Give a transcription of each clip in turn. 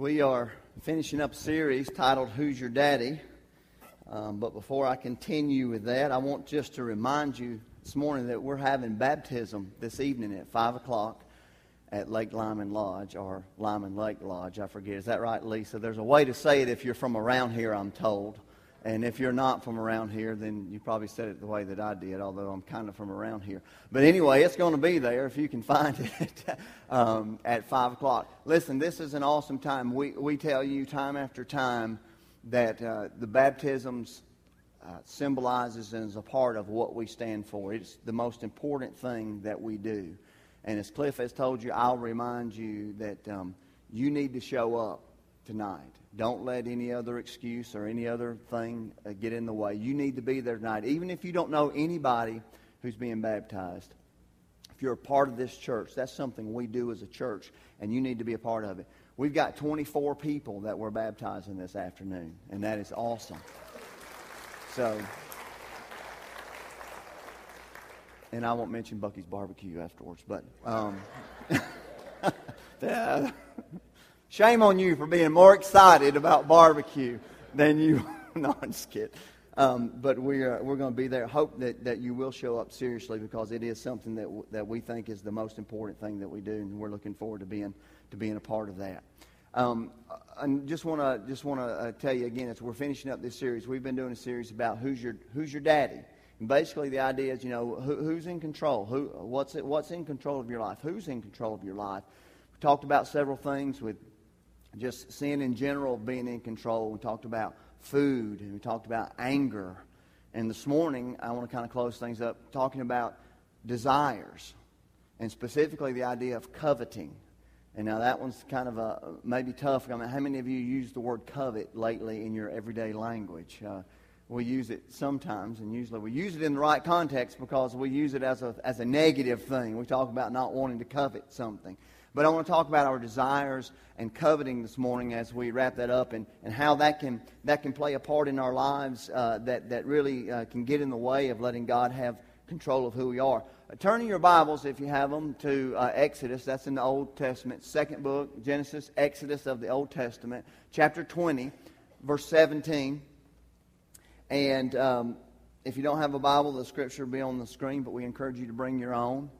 We are finishing up a series titled Who's Your Daddy? Um, but before I continue with that, I want just to remind you this morning that we're having baptism this evening at 5 o'clock at Lake Lyman Lodge or Lyman Lake Lodge. I forget. Is that right, Lisa? There's a way to say it if you're from around here, I'm told. And if you're not from around here, then you probably said it the way that I did, although I'm kind of from around here. But anyway, it's going to be there if you can find it um, at 5 o'clock. Listen, this is an awesome time. We, we tell you time after time that uh, the baptisms uh, symbolizes and is a part of what we stand for. It's the most important thing that we do. And as Cliff has told you, I'll remind you that um, you need to show up tonight. Don't let any other excuse or any other thing uh, get in the way. You need to be there tonight. Even if you don't know anybody who's being baptized, if you're a part of this church, that's something we do as a church, and you need to be a part of it. We've got 24 people that we're baptizing this afternoon, and that is awesome. So, and I won't mention Bucky's barbecue afterwards, but um, yeah. Shame on you for being more excited about barbecue than you. no, I'm just kidding. Um, but we are, we're going to be there. Hope that, that you will show up seriously because it is something that, w- that we think is the most important thing that we do, and we're looking forward to being, to being a part of that. Um, I just want to just want to uh, tell you again, as we're finishing up this series, we've been doing a series about who's your who's your daddy, and basically the idea is, you know, who, who's in control, who what's it, what's in control of your life, who's in control of your life. We talked about several things with just sin in general being in control. We talked about food and we talked about anger. And this morning, I want to kind of close things up talking about desires and specifically the idea of coveting. And now that one's kind of a, maybe tough. I mean, how many of you use the word covet lately in your everyday language? Uh, we use it sometimes, and usually we use it in the right context because we use it as a, as a negative thing. We talk about not wanting to covet something. But I want to talk about our desires and coveting this morning as we wrap that up and, and how that can, that can play a part in our lives uh, that, that really uh, can get in the way of letting God have control of who we are. Uh, turn in your Bibles, if you have them, to uh, Exodus. That's in the Old Testament, second book, Genesis, Exodus of the Old Testament, chapter 20, verse 17. And um, if you don't have a Bible, the scripture will be on the screen, but we encourage you to bring your own.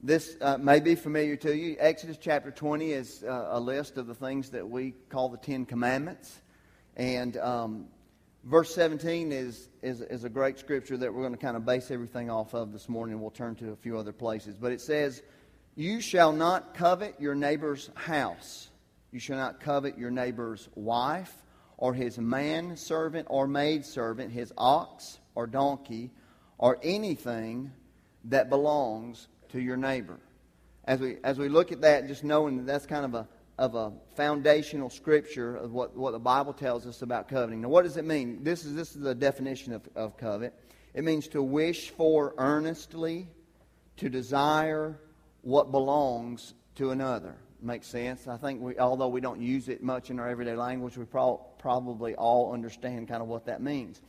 This uh, may be familiar to you. Exodus chapter 20 is uh, a list of the things that we call the Ten Commandments. And um, verse 17 is, is, is a great scripture that we're going to kind of base everything off of this morning. We'll turn to a few other places. But it says, You shall not covet your neighbor's house. You shall not covet your neighbor's wife, or his man servant or maid servant, his ox or donkey, or anything that belongs to your neighbor. As we, as we look at that, just knowing that that's kind of a, of a foundational scripture of what, what the Bible tells us about coveting. Now, what does it mean? This is, this is the definition of, of covet. It means to wish for earnestly, to desire what belongs to another. Makes sense? I think we, although we don't use it much in our everyday language, we pro- probably all understand kind of what that means.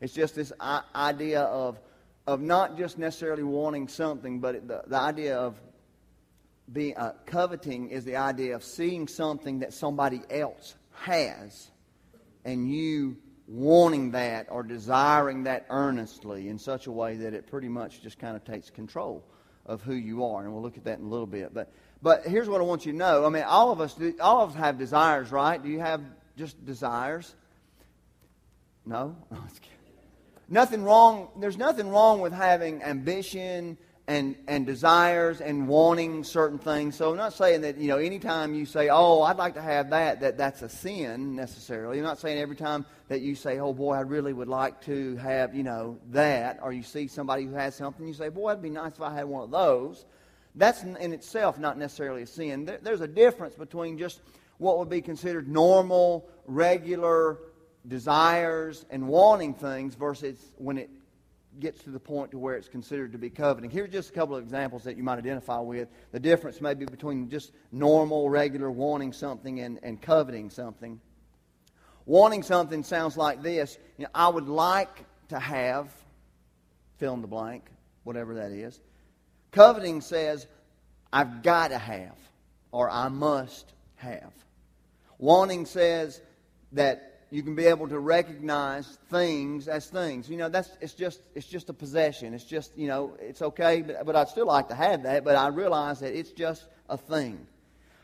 It's just this I- idea of of not just necessarily wanting something, but the, the idea of being uh, coveting is the idea of seeing something that somebody else has and you wanting that or desiring that earnestly in such a way that it pretty much just kind of takes control of who you are. And we'll look at that in a little bit. But but here's what i want you to know. I mean all of us all of us have desires right? Do you have just desires? No nothing wrong, there's nothing wrong with having ambition and, and desires and wanting certain things. So I'm not saying that, you know, anytime you say, oh, I'd like to have that, that that's a sin necessarily. I'm not saying every time that you say, oh, boy, I really would like to have, you know, that, or you see somebody who has something, you say, boy, it'd be nice if I had one of those. That's in itself not necessarily a sin. There, there's a difference between just what would be considered normal, regular, desires and wanting things versus when it gets to the point to where it's considered to be coveting. Here's just a couple of examples that you might identify with. The difference maybe between just normal, regular wanting something and, and coveting something. Wanting something sounds like this. You know, I would like to have, fill in the blank, whatever that is. Coveting says, I've got to have, or I must have. Wanting says that you can be able to recognize things as things. You know, that's it's just it's just a possession. It's just you know it's okay, but, but I'd still like to have that. But I realize that it's just a thing.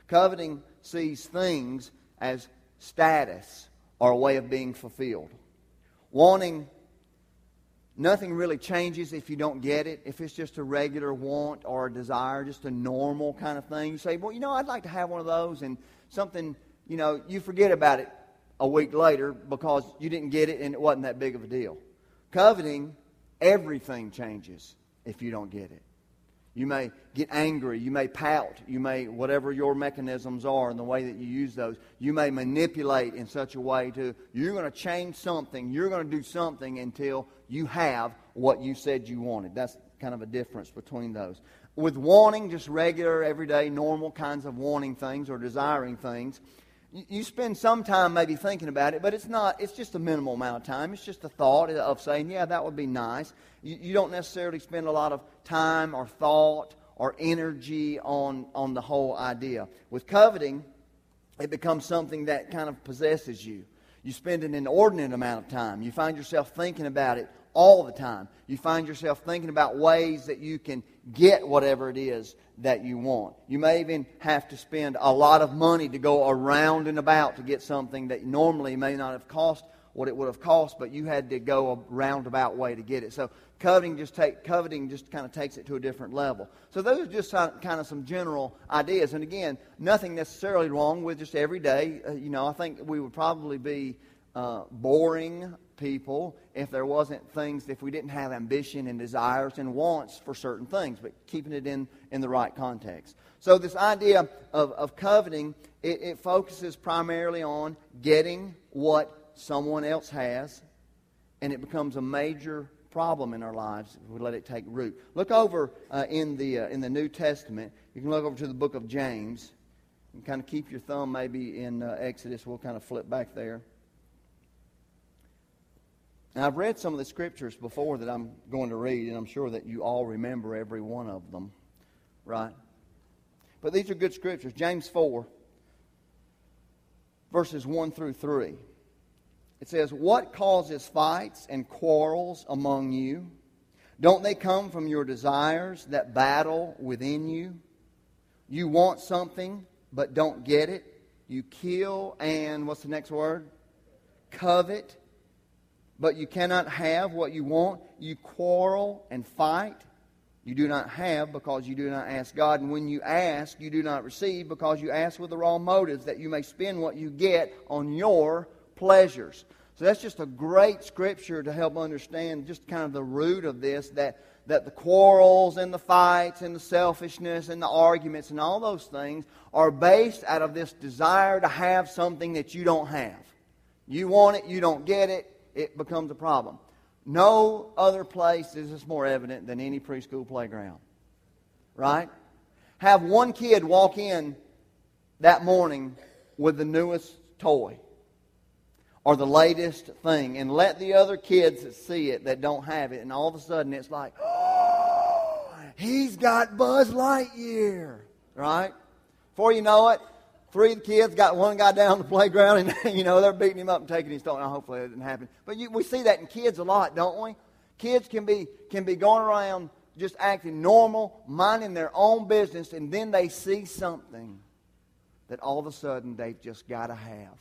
Coveting sees things as status or a way of being fulfilled. Wanting Nothing really changes if you don't get it. If it's just a regular want or a desire, just a normal kind of thing. You say, well, you know, I'd like to have one of those, and something, you know, you forget about it a week later because you didn't get it and it wasn't that big of a deal. Coveting, everything changes if you don't get it. You may get angry. You may pout. You may, whatever your mechanisms are and the way that you use those, you may manipulate in such a way to, you're going to change something. You're going to do something until you have what you said you wanted. That's kind of a difference between those. With wanting, just regular, everyday, normal kinds of wanting things or desiring things, you spend some time maybe thinking about it, but it's not, it's just a minimal amount of time. It's just a thought of saying, yeah, that would be nice. You, you don't necessarily spend a lot of time or thought or energy on, on the whole idea. With coveting, it becomes something that kind of possesses you. You spend an inordinate amount of time. You find yourself thinking about it all the time. You find yourself thinking about ways that you can get whatever it is that you want. You may even have to spend a lot of money to go around and about to get something that normally may not have cost what it would have cost, but you had to go a roundabout way to get it. So coveting just take coveting just kind of takes it to a different level. So those are just kind of some general ideas. And again, nothing necessarily wrong with just every day. Uh, you know, I think we would probably be uh, boring people if there wasn't things, if we didn't have ambition and desires and wants for certain things, but keeping it in, in the right context. So, this idea of, of coveting, it, it focuses primarily on getting what someone else has, and it becomes a major problem in our lives if we let it take root. Look over uh, in, the, uh, in the New Testament. You can look over to the book of James and kind of keep your thumb maybe in uh, Exodus. We'll kind of flip back there. Now, I've read some of the scriptures before that I'm going to read, and I'm sure that you all remember every one of them, right? But these are good scriptures. James 4, verses 1 through 3. It says, What causes fights and quarrels among you? Don't they come from your desires that battle within you? You want something, but don't get it. You kill and, what's the next word? Covet but you cannot have what you want. You quarrel and fight. You do not have because you do not ask God. And when you ask, you do not receive because you ask with the wrong motives that you may spend what you get on your pleasures. So that's just a great scripture to help understand just kind of the root of this that, that the quarrels and the fights and the selfishness and the arguments and all those things are based out of this desire to have something that you don't have. You want it, you don't get it, it becomes a problem. No other place is this more evident than any preschool playground. Right? Have one kid walk in that morning with the newest toy or the latest thing and let the other kids see it that don't have it, and all of a sudden it's like, oh, he's got Buzz Lightyear. Right? Before you know it, three of the kids got one guy down the playground and you know they're beating him up and taking his toy. Now, hopefully that didn't happen. But you, we see that in kids a lot, don't we? Kids can be can be going around just acting normal, minding their own business, and then they see something that all of a sudden they've just got to have,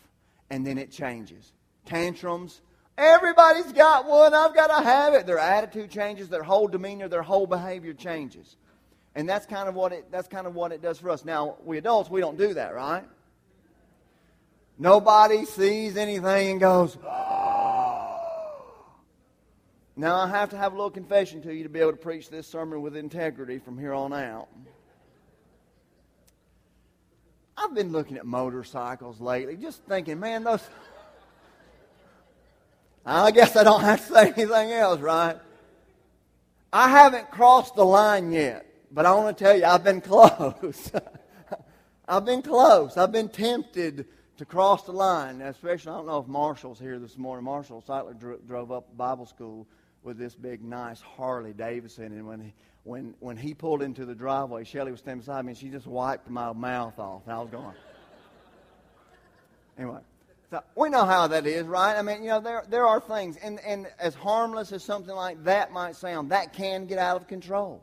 and then it changes. Tantrums. Everybody's got one. I've got to have it. Their attitude changes. Their whole demeanor. Their whole behavior changes. And that's kind of what it, that's kind of what it does for us. Now, we adults, we don't do that, right? Nobody sees anything and goes, oh. Now, I have to have a little confession to you to be able to preach this sermon with integrity from here on out. I've been looking at motorcycles lately, just thinking, man, those. I guess I don't have to say anything else, right? I haven't crossed the line yet. But I want to tell you, I've been close. I've been close. I've been tempted to cross the line. Especially, I don't know if Marshall's here this morning. Marshall Seitler dro- drove up Bible school with this big, nice Harley Davidson, and when he, when when he pulled into the driveway, Shelly was standing beside me, and she just wiped my mouth off. And I was going. Anyway. So we know how that is, right? I mean, you know, there, there are things, and, and as harmless as something like that might sound, that can get out of control.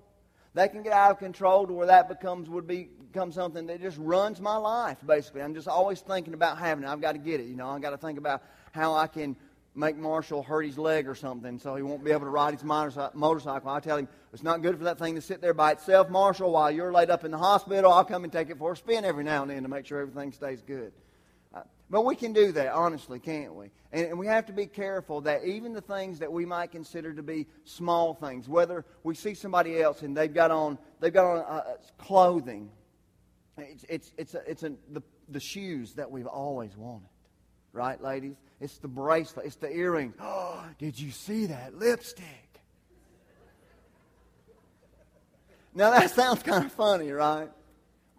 That can get out of control to where that becomes would be, become something that just runs my life, basically. I'm just always thinking about having it. I've got to get it, you know. I've got to think about how I can make Marshall hurt his leg or something so he won't be able to ride his motorcycle. I tell him, it's not good for that thing to sit there by itself, Marshall, while you're laid up in the hospital. I'll come and take it for a spin every now and then to make sure everything stays good. But we can do that, honestly, can't we? And, we have to be careful that even the things that we might consider to be small things, whether we see somebody else and they've got on, they've got on uh, uh clothing, it's, it's, it's, a, it's a, the, the shoes that we've always wanted. Right, ladies? It's the bracelet, it's the earrings. Oh, did you see that lipstick? Now that sounds kind of funny, right?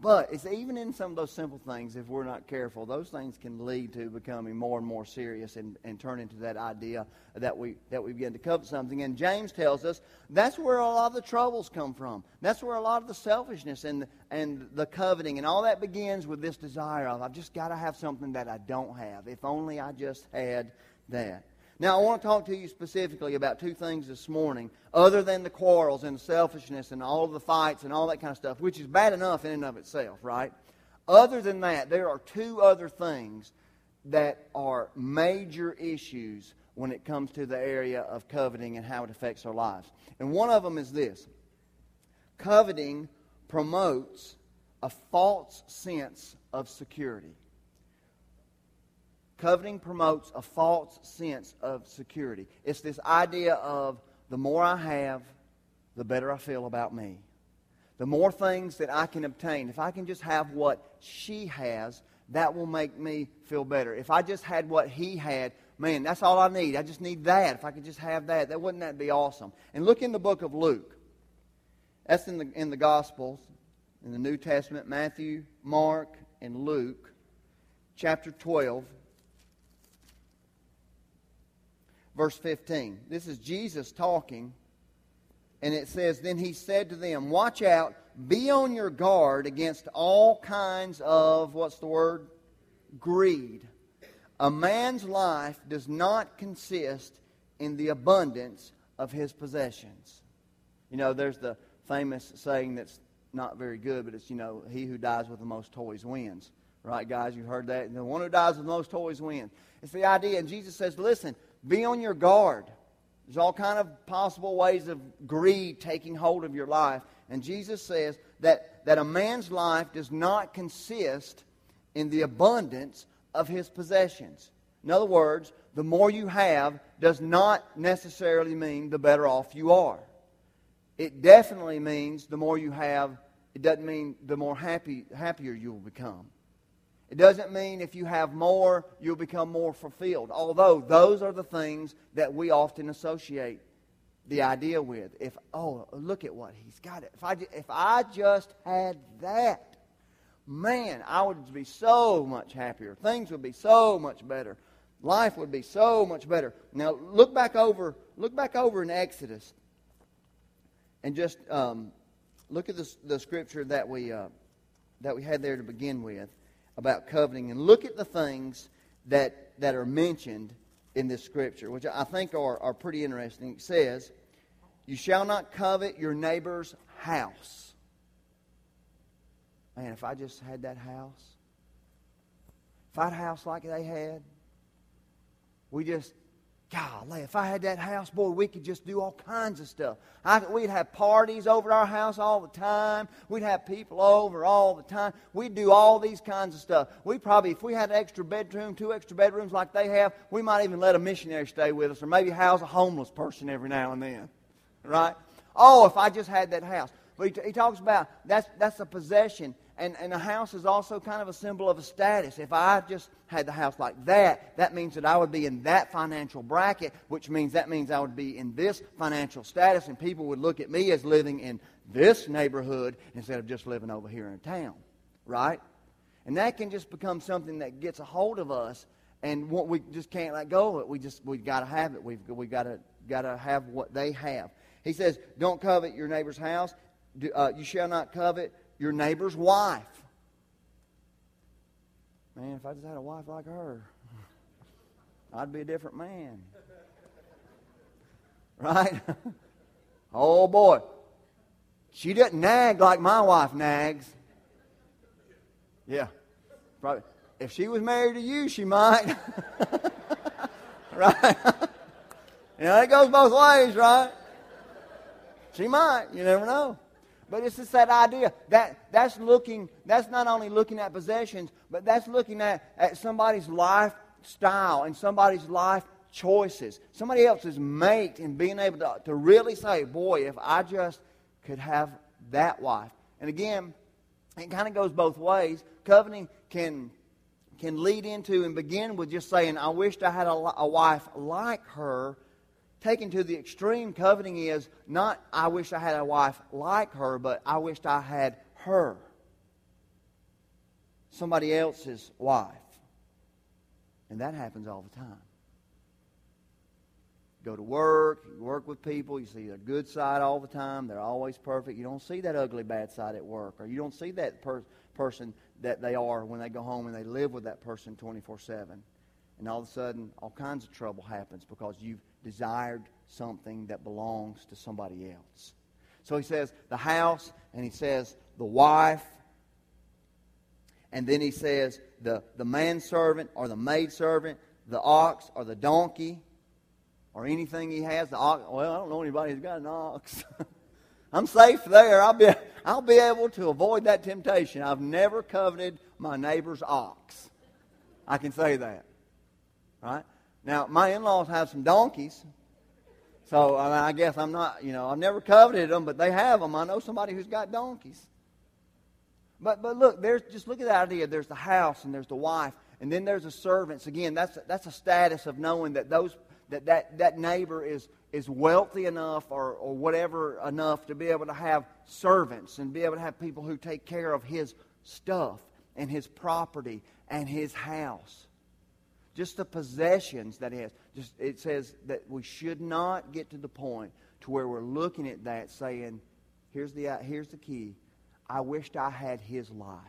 But it's even in some of those simple things, if we're not careful, those things can lead to becoming more and more serious and, and turn into that idea that we, that we begin to covet something. And James tells us that's where a lot of the troubles come from. That's where a lot of the selfishness and, and the coveting and all that begins with this desire of, I've just got to have something that I don't have. If only I just had that. Now, I want to talk to you specifically about two things this morning, other than the quarrels and selfishness and all the fights and all that kind of stuff, which is bad enough in and of itself, right? Other than that, there are two other things that are major issues when it comes to the area of coveting and how it affects our lives. And one of them is this coveting promotes a false sense of security. Coveting promotes a false sense of security. It's this idea of the more I have, the better I feel about me. The more things that I can obtain, if I can just have what she has, that will make me feel better. If I just had what he had, man, that's all I need. I just need that. If I could just have that, that wouldn't that be awesome? And look in the book of Luke. That's in the in the Gospels, in the New Testament, Matthew, Mark, and Luke, chapter 12 verse 15. This is Jesus talking, and it says, Then he said to them, Watch out, be on your guard against all kinds of, what's the word? Greed. A man's life does not consist in the abundance of his possessions. You know, there's the famous saying that's not very good, but it's, you know, he who dies with the most toys wins. Right, guys? You heard that? And the one who dies with the most toys wins. It's the idea. And Jesus says, listen, be on your guard. There's all kind of possible ways of greed taking hold of your life. And Jesus says that, that a man's life does not consist in the abundance of his possessions. In other words, the more you have does not necessarily mean the better off you are. It definitely means the more you have, it doesn't mean the more happy, happier you will become. It doesn't mean if you have more, you'll become more fulfilled. Although those are the things that we often associate the idea with. If, oh, look at what he's got. If I, if I just had that, man, I would be so much happier. Things would be so much better. Life would be so much better. Now, look back over, look back over in Exodus and just um, look at the, the scripture that we, uh, that we had there to begin with about coveting and look at the things that, that are mentioned in this scripture, which I think are, are pretty interesting. It says, You shall not covet your neighbor's house. Man, if I just had that house, if I had a house like they had, we just golly, if I had that house, boy, we could just do all kinds of stuff. I, we'd have parties over our house all the time. We'd have people over all the time. We'd do all these kinds of stuff. We probably, if we had an extra bedroom, two extra bedrooms like they have, we might even let a missionary stay with us or maybe house a homeless person every now and then. Right? Oh, if I just had that house. But he, he talks about that's, that's a possession and, and a house is also kind of a symbol of a status. If I just had the house like that, that means that I would be in that financial bracket, which means that means I would be in this financial status, and people would look at me as living in this neighborhood instead of just living over here in town. Right? And that can just become something that gets a hold of us, and what we just can't let go of it. We just we've got to have it. We've we got to got to have what they have. He says, "Don't covet your neighbor's house. Uh, you shall not covet your neighbor's wife. Man, if I just had a wife like her, I'd be a different man. Right? oh boy. She didn't nag like my wife nags. Yeah. Probably. If she was married to you, she might. right? you know, it goes both ways, right? She might. You never know. But it's just that idea that that's looking. That's not only looking at possessions, but that's looking at, at somebody's lifestyle and somebody's life choices. Somebody else's mate and being able to, to really say, boy, if I just could have that wife. And again, it kind of goes both ways. Coveting can can lead into and begin with just saying, I wished I had a, a wife like her. Taken to the extreme, coveting is not, I wish I had a wife like her, but I wished I had her. Somebody else's wife. And that happens all the time go to work, you work with people, you see their good side all the time. They're always perfect. You don't see that ugly bad side at work, or you don't see that per- person that they are when they go home and they live with that person 24 7. And all of a sudden, all kinds of trouble happens because you've desired something that belongs to somebody else. So he says the house, and he says the wife, and then he says the, the manservant or the maidservant, the ox or the donkey, or anything he has. The ox, well, I don't know anybody who's got an ox. I'm safe there. I'll be, I'll be able to avoid that temptation. I've never coveted my neighbor's ox. I can say that. Right? Now, my in laws have some donkeys. So I, mean, I guess I'm not, you know, I've never coveted them, but they have them. I know somebody who's got donkeys. But, but look, there's, just look at that idea. There's the house and there's the wife, and then there's the servants. Again, that's, that's a status of knowing that those that that, that neighbor is, is wealthy enough or, or whatever enough to be able to have servants and be able to have people who take care of his stuff and his property and his house. Just the possessions that he has. Just, it says that we should not get to the point to where we're looking at that saying, here's the, here's the key. I wished I had his life.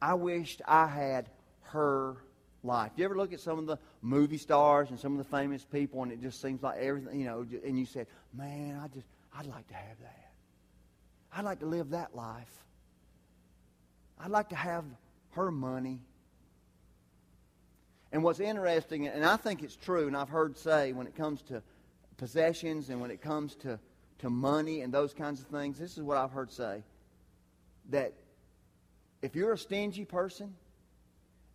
I wished I had her life. You ever look at some of the movie stars and some of the famous people, and it just seems like everything, you know, and you said, man, I just, I'd like to have that. I'd like to live that life. I'd like to have her money. And what's interesting, and I think it's true, and I've heard say when it comes to possessions and when it comes to, to money and those kinds of things, this is what I've heard say that if you're a stingy person,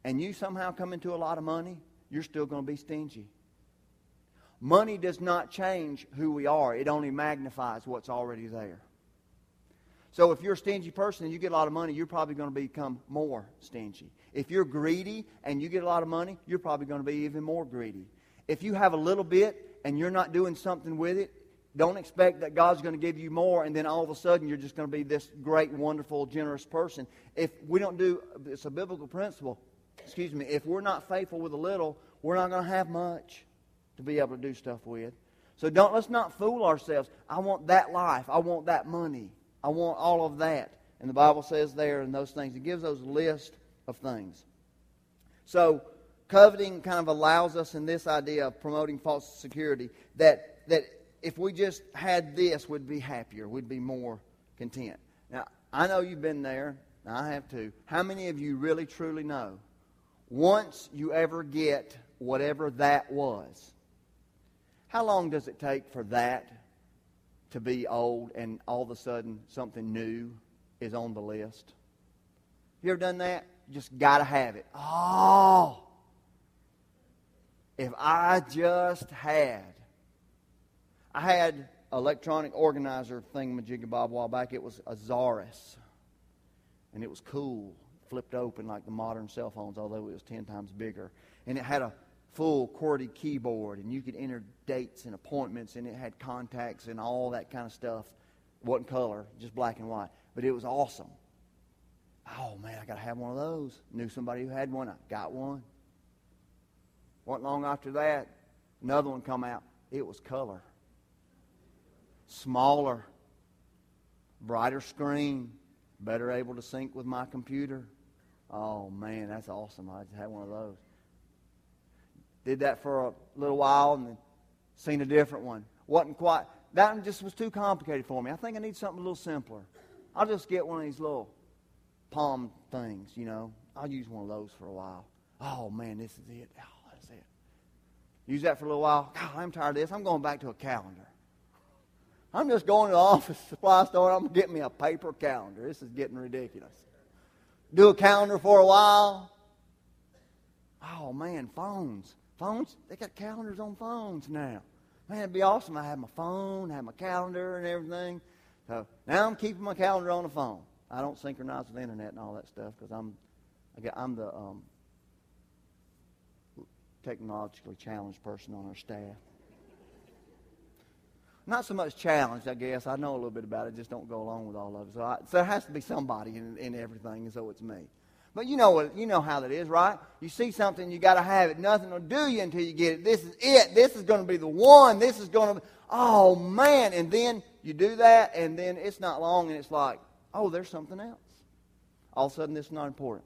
and you somehow come into a lot of money, you're still going to be stingy. Money does not change who we are, it only magnifies what's already there. So if you're a stingy person and you get a lot of money, you're probably going to become more stingy. If you're greedy and you get a lot of money, you're probably going to be even more greedy. If you have a little bit and you're not doing something with it, don't expect that God's going to give you more and then all of a sudden you're just going to be this great, wonderful, generous person. If we don't do, it's a biblical principle excuse me, if we're not faithful with a little, we're not going to have much to be able to do stuff with. So don't let's not fool ourselves. I want that life. I want that money. I want all of that. And the Bible says there and those things, it gives those list of things. So coveting kind of allows us in this idea of promoting false security that that if we just had this, we'd be happier. We'd be more content. Now, I know you've been there. I have too. How many of you really truly know once you ever get whatever that was, how long does it take for that to be old and all of a sudden something new is on the list? You ever done that? You just got to have it. Oh, if I just had. I had electronic organizer thingamajiggabob a while back. It was a Zaurus, and it was cool flipped open like the modern cell phones, although it was 10 times bigger. And it had a full QWERTY keyboard, and you could enter dates and appointments, and it had contacts and all that kind of stuff. It wasn't color, just black and white. But it was awesome. Oh, man, I got to have one of those. Knew somebody who had one. I got one. Wasn't long after that, another one come out. It was color. Smaller, brighter screen, better able to sync with my computer. Oh, man, that's awesome. I just had one of those. Did that for a little while and then seen a different one. Wasn't quite, that one just was too complicated for me. I think I need something a little simpler. I'll just get one of these little palm things, you know. I'll use one of those for a while. Oh, man, this is it. Oh, that's it. Use that for a little while. God, I'm tired of this. I'm going back to a calendar. I'm just going to the office supply store. I'm getting me a paper calendar. This is getting ridiculous. Do a calendar for a while. Oh, man, phones. Phones, they got calendars on phones now. Man, it'd be awesome. I have my phone, have my calendar and everything. So now I'm keeping my calendar on the phone. I don't synchronize with the internet and all that stuff because I'm, I'm the um, technologically challenged person on our staff. Not so much challenged, I guess. I know a little bit about it, just don't go along with all of it. So, I, so there has to be somebody in, in everything, and so it's me. But you know what you know how that is, right? You see something, you got to have it. Nothing will do you until you get it. This is it. This is going to be the one. This is going to oh man. And then you do that, and then it's not long, and it's like, oh, there's something else. All of a sudden, this is not important.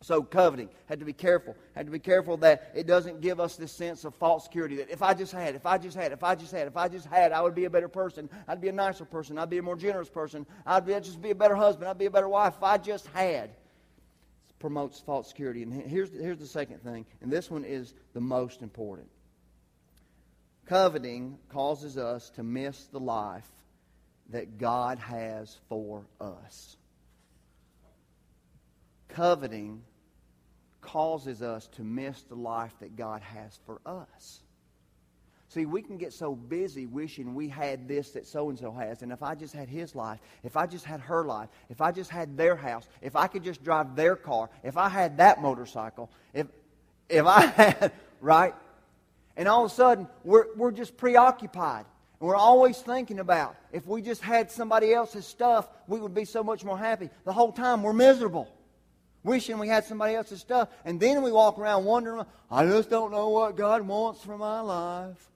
So coveting had to be careful. Had to be careful that it doesn't give us this sense of false security that if I just had, if I just had, if I just had, if I just had, I would be a better person. I'd be a nicer person. I'd be a more generous person. I'd, be, I'd just be a better husband. I'd be a better wife if I just had promotes false security. And here's, here's the second thing, and this one is the most important. Coveting causes us to miss the life that God has for us. Coveting causes us to miss the life that God has for us. See, we can get so busy wishing we had this that so and so has. And if I just had his life, if I just had her life, if I just had their house, if I could just drive their car, if I had that motorcycle, if, if I had, right? And all of a sudden, we're, we're just preoccupied. And we're always thinking about if we just had somebody else's stuff, we would be so much more happy. The whole time, we're miserable wishing we had somebody else's stuff. And then we walk around wondering, I just don't know what God wants for my life.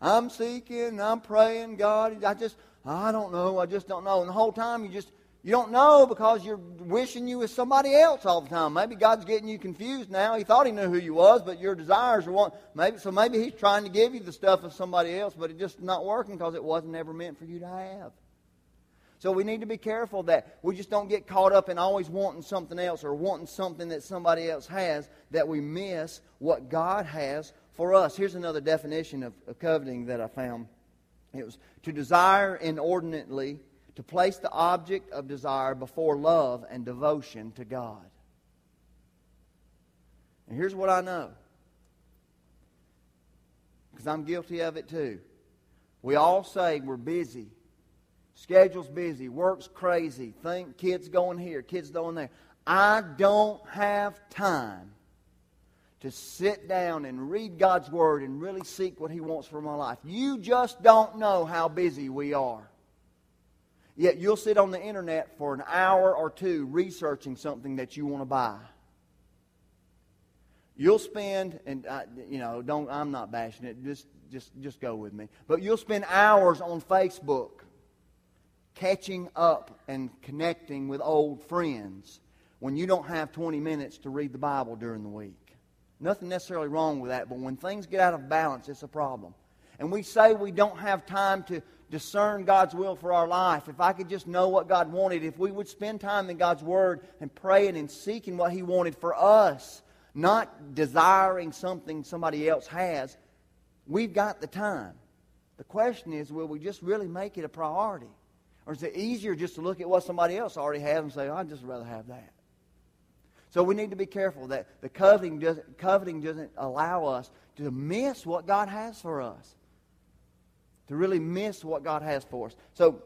I'm seeking, I'm praying, God, I just, I don't know, I just don't know. And the whole time you just, you don't know because you're wishing you was somebody else all the time. Maybe God's getting you confused now. He thought he knew who you was, but your desires are one. Maybe so. Maybe he's trying to give you the stuff of somebody else, but it's just not working because it wasn't ever meant for you to have. So we need to be careful that we just don't get caught up in always wanting something else or wanting something that somebody else has that we miss what God has for us. Here's another definition of, of coveting that I found. It was to desire inordinately, to place the object of desire before love and devotion to God. And here's what I know, because I'm guilty of it too. We all say we're busy. Schedule's busy, work's crazy, think kids going here, kids going there. I don't have time to sit down and read God's Word and really seek what He wants for my life. You just don't know how busy we are. Yet you'll sit on the internet for an hour or two researching something that you want to buy. You'll spend, and I, you know, don't. I'm not bashing it. Just, just, just go with me. But you'll spend hours on Facebook, catching up and connecting with old friends when you don't have 20 minutes to read the Bible during the week. Nothing necessarily wrong with that, but when things get out of balance, it's a problem. And we say we don't have time to discern God's will for our life. If I could just know what God wanted, if we would spend time in God's Word and praying and seeking what He wanted for us, not desiring something somebody else has, we've got the time. The question is, will we just really make it a priority? Or is it easier just to look at what somebody else already has and say, I'd just rather have that? So we need to be careful that the coveting doesn't, coveting doesn't allow us to miss what God has for us. To really miss what God has for us. So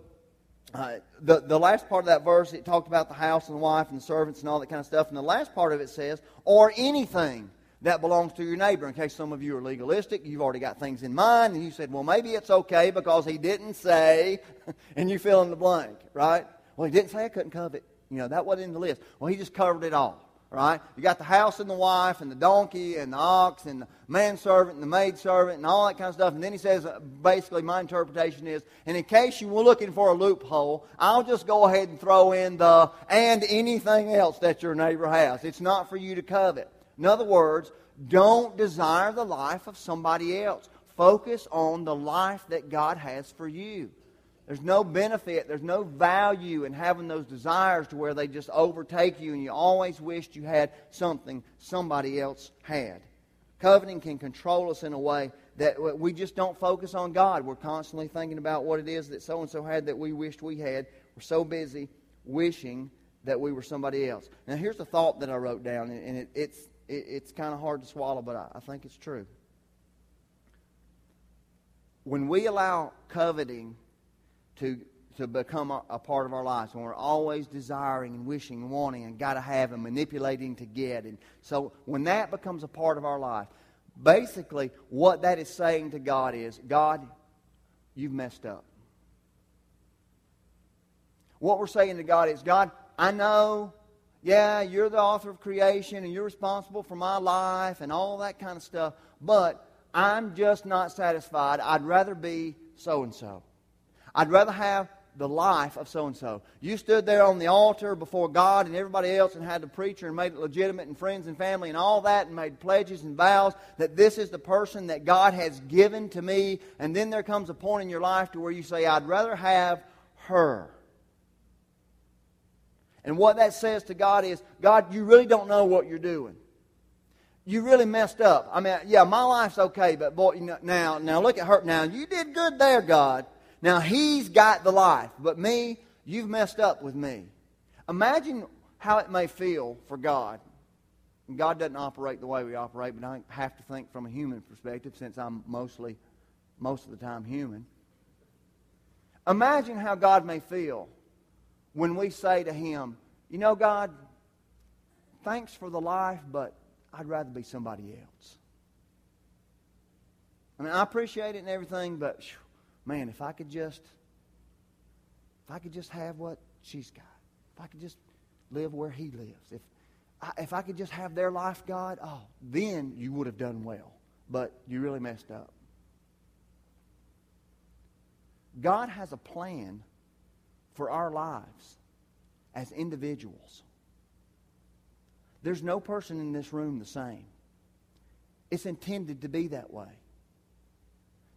uh, the, the last part of that verse, it talked about the house and the wife and the servants and all that kind of stuff. And the last part of it says, or anything that belongs to your neighbor. In case some of you are legalistic, you've already got things in mind, and you said, well, maybe it's okay because he didn't say, and you fill in the blank, right? Well, he didn't say I couldn't covet. You know, that wasn't in the list. Well, he just covered it all right? You got the house and the wife and the donkey and the ox and the manservant and the maidservant and all that kind of stuff. And then he says, uh, basically, my interpretation is, and in case you were looking for a loophole, I'll just go ahead and throw in the and anything else that your neighbor has. It's not for you to covet. In other words, don't desire the life of somebody else. Focus on the life that God has for you. There's no benefit, there's no value in having those desires to where they just overtake you and you always wished you had something somebody else had. Coveting can control us in a way that we just don't focus on God. We're constantly thinking about what it is that so and so had that we wished we had. We're so busy wishing that we were somebody else. Now, here's a thought that I wrote down, and it, it's, it, it's kind of hard to swallow, but I, I think it's true. When we allow coveting to, to become a, a, part of our lives. When we're always desiring and wishing and wanting and got to have and manipulating to get. And so when that becomes a part of our life, basically what that is saying to God is, God, you've messed up. What we're saying to God is, God, I know, yeah, you're the author of creation and you're responsible for my life and all that kind of stuff, but I'm just not satisfied. I'd rather be so and so. I'd rather have the life of so and so. You stood there on the altar before God and everybody else and had the preacher and made it legitimate and friends and family and all that and made pledges and vows that this is the person that God has given to me. And then there comes a point in your life to where you say, I'd rather have her. And what that says to God is, God, you really don't know what you're doing. You really messed up. I mean, yeah, my life's okay, but boy, you know, now, now look at her. Now, you did good there, God. Now he's got the life, but me, you've messed up with me. Imagine how it may feel for God. God doesn't operate the way we operate, but I have to think from a human perspective since I'm mostly, most of the time, human. Imagine how God may feel when we say to Him, You know, God, thanks for the life, but I'd rather be somebody else. I mean, I appreciate it and everything, but man, if I could just, if I could just have what she's got, if I could just live where he lives, if I, if I could just have their life, God, oh, then you would have done well. But you really messed up. God has a plan for our lives as individuals. There's no person in this room the same. It's intended to be that way.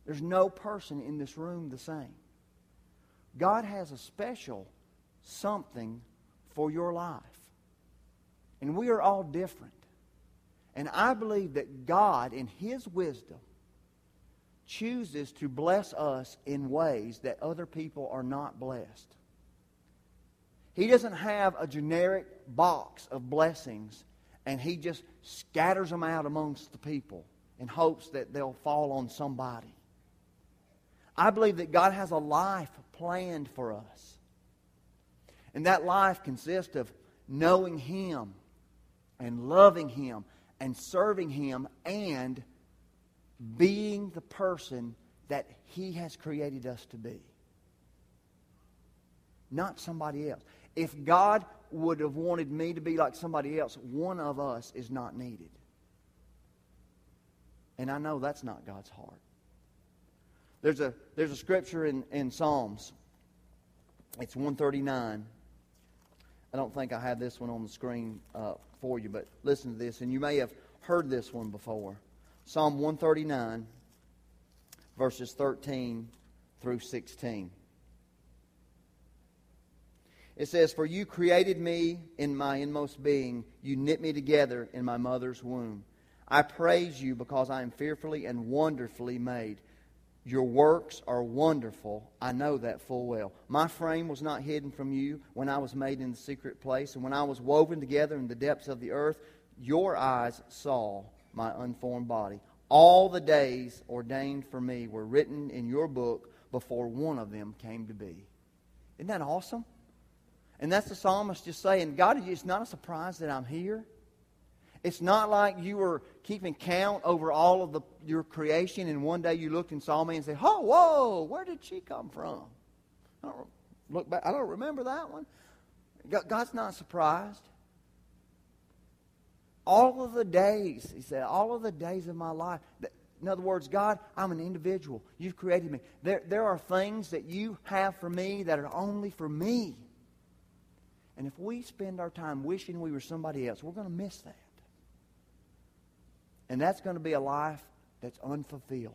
There's no person in this room the same. God has a special something for your life. And we are all different. And I believe that God, in His wisdom, chooses to bless us in ways that other people are not blessed. He doesn't have a generic box of blessings and He just scatters them out amongst the people in hopes that they'll fall on somebody. I believe that God has a life planned for us. And that life consists of knowing Him and loving Him and serving Him and being the person that He has created us to be. Not somebody else. If God would have wanted me to be like somebody else, one of us is not needed. And I know that's not God's heart. There's a, there's a scripture in, in Psalms. It's 139. I don't think I have this one on the screen uh, for you, but listen to this. And you may have heard this one before. Psalm 139, verses 13 through 16. It says, For you created me in my inmost being. You knit me together in my mother's womb. I praise you because I am fearfully and wonderfully made. Your works are wonderful. I know that full well. My frame was not hidden from you when I was made in the secret place, and when I was woven together in the depths of the earth, your eyes saw my unformed body. All the days ordained for me were written in your book before one of them came to be. Isn't that awesome? And that's the psalmist just saying, God, it's not a surprise that I'm here. It's not like you were keeping count over all of the, your creation and one day you looked and saw me and said, Oh, whoa, where did she come from? I don't look back. I don't remember that one. God's not surprised. all of the days, he said, all of the days of my life. In other words, God, I'm an individual. You've created me. There, there are things that you have for me that are only for me. And if we spend our time wishing we were somebody else, we're going to miss that. And that's going to be a life that's unfulfilled.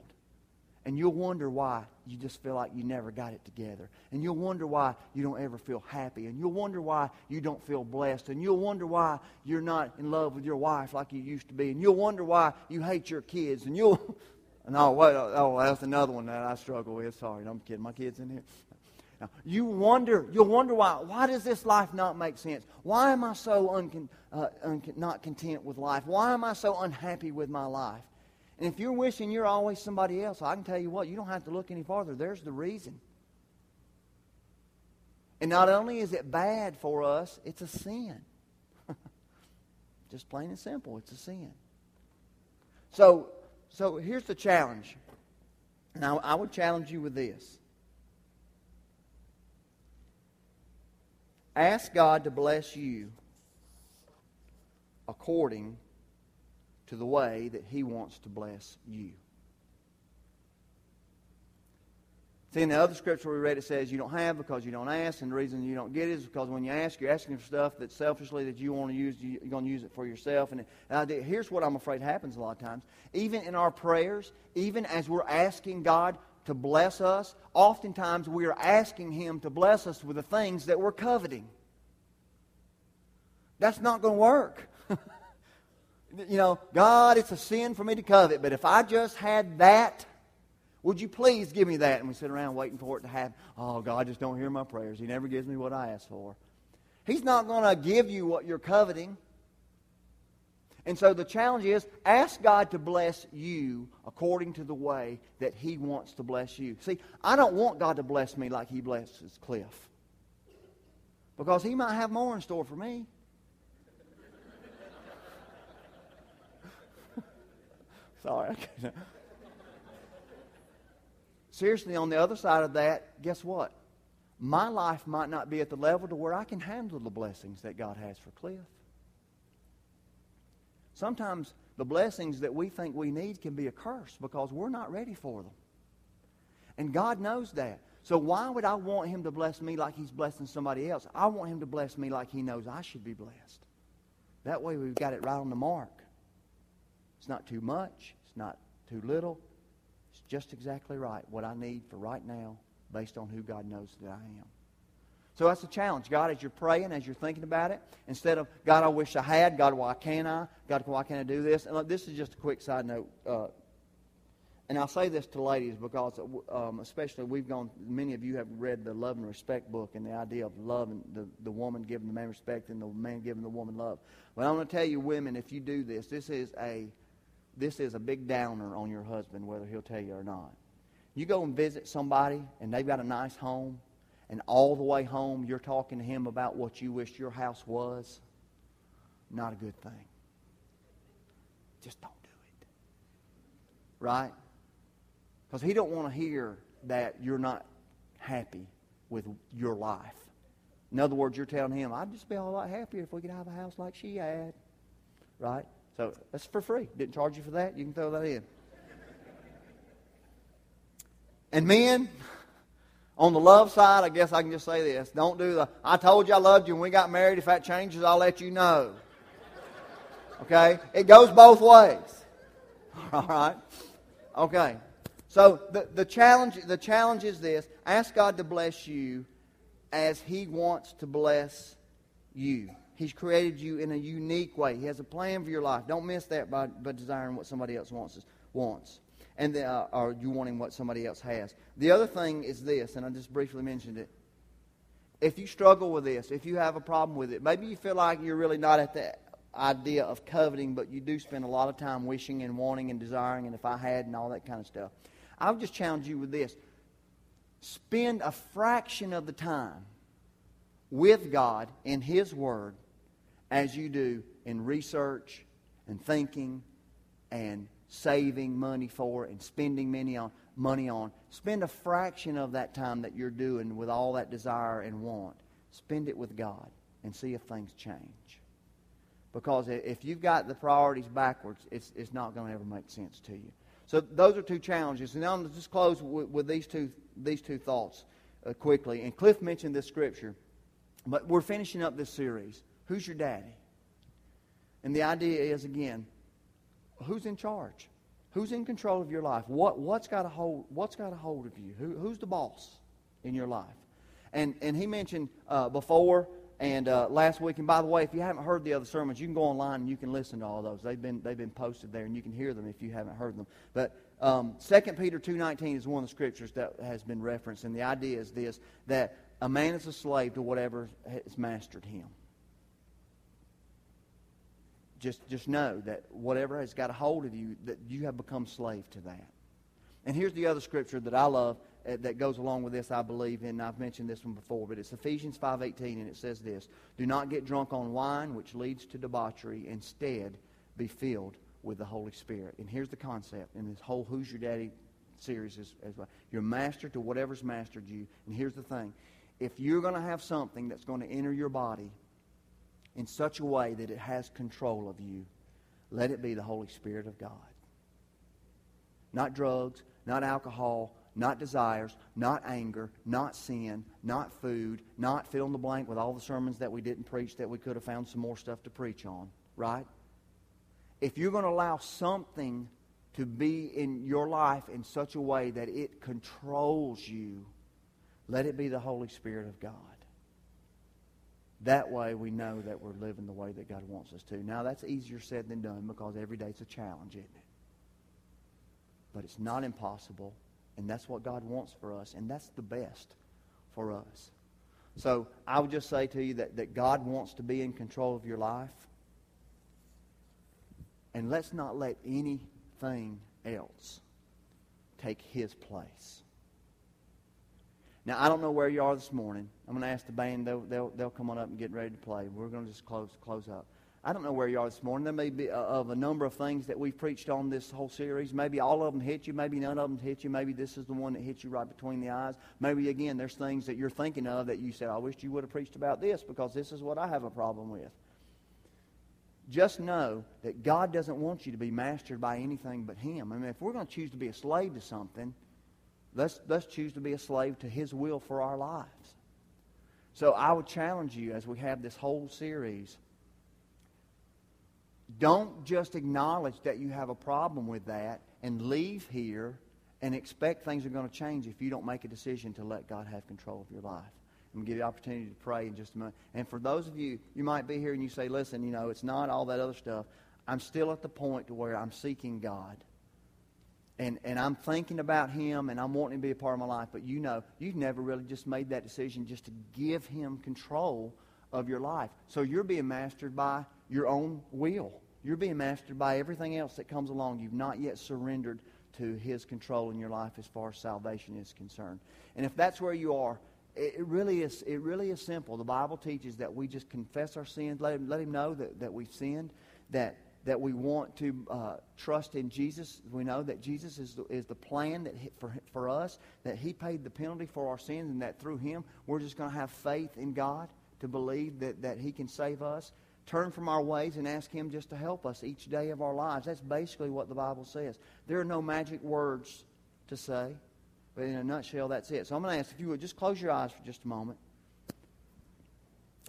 And you'll wonder why you just feel like you never got it together. And you'll wonder why you don't ever feel happy. And you'll wonder why you don't feel blessed. And you'll wonder why you're not in love with your wife like you used to be. And you'll wonder why you hate your kids. And you'll. No, oh, wait, oh, oh, that's another one that I struggle with. Sorry, I'm kidding. My kids in here. Now, you wonder, you'll wonder why. Why does this life not make sense? Why am I so uncon, uh, not content with life? Why am I so unhappy with my life? And if you're wishing you're always somebody else, I can tell you what, you don't have to look any farther. There's the reason. And not only is it bad for us, it's a sin. Just plain and simple, it's a sin. So, so here's the challenge. Now, I would challenge you with this. Ask God to bless you according to the way that He wants to bless you. See, in the other scripture we read, it says you don't have because you don't ask, and the reason you don't get it is because when you ask, you're asking for stuff that selfishly that you want to use, you're going to use it for yourself. And, and here's what I'm afraid happens a lot of times. Even in our prayers, even as we're asking God to bless us, oftentimes we are asking Him to bless us with the things that we're coveting. That's not going to work you know, God, it's a sin for me to covet, but if I just had that, would you please give me that? And we sit around waiting for it to happen. Oh, God just don't hear my prayers. He never gives me what I ask for. He's not going to give you what you're coveting. And so the challenge is ask God to bless you according to the way that He wants to bless you. See, I don't want God to bless me like He blesses Cliff. Because He might have more in store for me. Sorry. Seriously, on the other side of that, guess what? My life might not be at the level to where I can handle the blessings that God has for Cliff. Sometimes the blessings that we think we need can be a curse because we're not ready for them. And God knows that. So why would I want him to bless me like he's blessing somebody else? I want him to bless me like he knows I should be blessed. That way we've got it right on the mark. It's not too much. It's not too little. It's just exactly right. What I need for right now based on who God knows that I am. So that's the challenge. God, as you're praying, as you're thinking about it, instead of, God, I wish I had, God, why can't I? God, why can't I do this? And look, this is just a quick side note. Uh, and I'll say this to ladies because, um, especially, we've gone, many of you have read the Love and Respect book and the idea of love and the, the woman giving the man respect and the man giving the woman love. But I'm going to tell you, women, if you do this, this is a this is a big downer on your husband, whether he'll tell you or not. You go and visit somebody, and they've got a nice home, and all the way home you're talking to him about what you wish your house was. Not a good thing. Just don't do it. Right? Because he don't want to hear that you're not happy with your life. In other words, you're telling him, I'd just be a lot happier if we could have a house like she had. Right? So that's for free. Didn't charge you for that. You can throw that in. And men, on the love side, I guess I can just say this. Don't do the, I told you I loved you when we got married. If that changes, I'll let you know. Okay? It goes both ways. All right? Okay. So the, the, challenge, the challenge is this ask God to bless you as He wants to bless you. He's created you in a unique way. He has a plan for your life. Don't miss that by, by desiring what somebody else wants. wants. And the, uh, or you wanting what somebody else has. The other thing is this, and I just briefly mentioned it. If you struggle with this, if you have a problem with it, maybe you feel like you're really not at that idea of coveting, but you do spend a lot of time wishing and wanting and desiring, and if I had and all that kind of stuff. I would just challenge you with this. Spend a fraction of the time with God in His Word as you do in research and thinking and saving money for and spending money on money on spend a fraction of that time that you're doing with all that desire and want spend it with god and see if things change Because if you've got the priorities backwards, it's, it's not going to ever make sense to you. So those are two challenges. And I'm just close with, with these, two, these two thoughts uh, quickly. And Cliff mentioned this scripture, but we're finishing up this series. Who's your daddy? And the idea is, again, who's in charge? Who's in control of your life? What, what's, got a hold, what's got a hold of you? Who, who's the boss in your life? And, and he mentioned uh, before and uh, last week, and by the way, if you haven't heard the other sermons, you can go online and you can listen to all those. They've been, they've been posted there, and you can hear them if you haven't heard them. But um, 2 Peter 2.19 is one of the scriptures that has been referenced, and the idea is this, that a man is a slave to whatever has mastered him. Just, just know that whatever has got a hold of you, that you have become slave to that. And here's the other scripture that I love uh, that goes along with this, I believe, and I've mentioned this one before, but it's Ephesians 5.18, and it says this, Do not get drunk on wine, which leads to debauchery. Instead, be filled with the Holy Spirit. And here's the concept in this whole Who's Your Daddy series as, as well. You're master to whatever's mastered you. And here's the thing. If you're going to have something that's going to enter your body in such a way that it has control of you, let it be the Holy Spirit of God. Not drugs, not alcohol, not desires, not anger, not sin, not food, not fill in the blank with all the sermons that we didn't preach that we could have found some more stuff to preach on, right? If you're going to allow something to be in your life in such a way that it controls you, let it be the Holy Spirit of God. That way we know that we're living the way that God wants us to. Now, that's easier said than done because every day's a challenge, isn't it? But it's not impossible, and that's what God wants for us, and that's the best for us. So I would just say to you that, that God wants to be in control of your life. And let's not let anything else take his place. Now, I don't know where you are this morning. I'm going to ask the band, they'll, they'll, they'll come on up and get ready to play. We're going to just close, close up. I don't know where you are this morning. There may be a, uh, of a number of things that we've preached on this whole series. Maybe all of them hit you. Maybe none of them hit you. Maybe this is the one that hits you right between the eyes. Maybe, again, there's things that you're thinking of that you said, I wish you would have preached about this because this is what I have a problem with. Just know that God doesn't want you to be mastered by anything but Him. I mean, if we're going to choose to be a slave to something, let's, let's choose to be a slave to His will for our lives. So I would challenge you as we have this whole series don't just acknowledge that you have a problem with that and leave here and expect things are going to change if you don't make a decision to let God have control of your life. I'm going to give you the opportunity to pray in just a minute. And for those of you, you might be here and you say, listen, you know, it's not all that other stuff. I'm still at the point to where I'm seeking God. And, and I'm thinking about him and I'm wanting to be a part of my life. But you know, you've never really just made that decision just to give him control of your life. So you're being mastered by your own will. You're being mastered by everything else that comes along. You've not yet surrendered to His control in your life as far as salvation is concerned. And if that's where you are, it really is, it really is simple. The Bible teaches that we just confess our sins, let Him, let him know that, that we've sinned, that, that we want to uh, trust in Jesus. We know that Jesus is the, is the plan that he, for, for us, that He paid the penalty for our sins, and that through Him we're just going to have faith in God to believe that, that He can save us turn from our ways and ask Him just to help us each day of our lives. That's basically what the Bible says. There are no magic words to say, but in a nutshell, that's it. So I'm going to ask if you would just close your eyes for just a moment.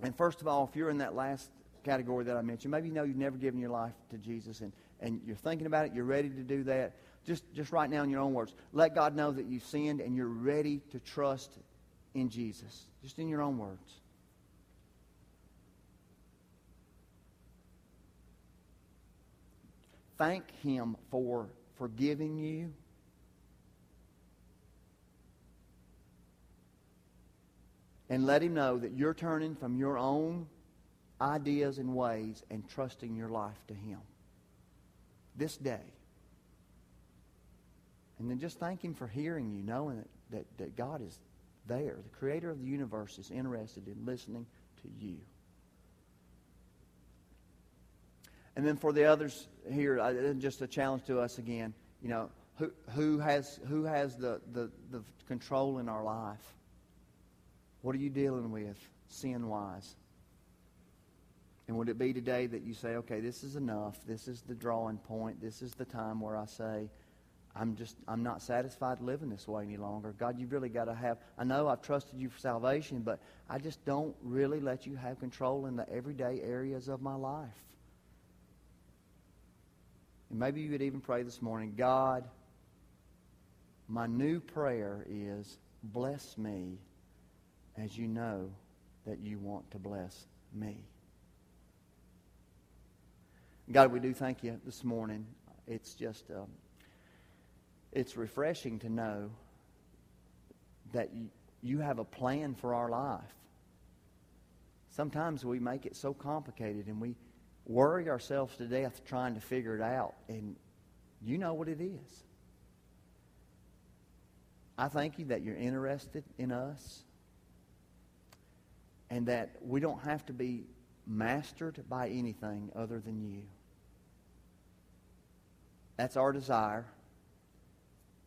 And first of all, if you're in that last category that I mentioned, maybe you know you've never given your life to Jesus and, and you're thinking about it, you're ready to do that. Just, just right now in your own words, let God know that you've sinned and you're ready to trust in Jesus. Just in your own words. thank Him for forgiving you. And let Him know that you're turning from your own ideas and ways and trusting your life to Him this day. And then just thank Him for hearing you, knowing that, that, that God is there. The Creator of the universe is interested in listening to you. And then for the others here, uh, just a challenge to us again. You know, who, who has, who has the, the, the control in our life? What are you dealing with sin wise? And would it be today that you say, okay, this is enough. This is the drawing point. This is the time where I say, I'm just, I'm not satisfied living this way any longer. God, you've really got to have, I know I've trusted you for salvation, but I just don't really let you have control in the everyday areas of my life. And maybe you would even pray this morning, God, my new prayer is, bless me as you know that you want to bless me. God, we do thank you this morning. It's just, um, it's refreshing to know that you, you have a plan for our life. Sometimes we make it so complicated and we worry ourselves to death trying to figure it out. And you know what it is. I thank you that you're interested in us and that we don't have to be mastered by anything other than you. That's our desire.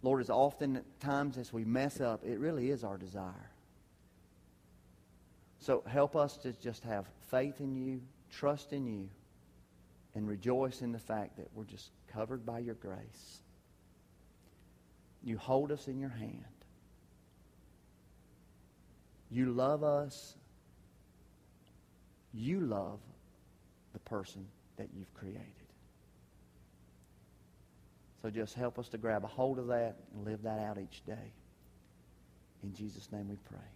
Lord, as often times as we mess up, it really is our desire. So help us to just have faith in you, trust in you, and rejoice in the fact that we're just covered by your grace. You hold us in your hand. You love us. You love the person that you've created. So just help us to grab a hold of that and live that out each day. In Jesus' name we pray.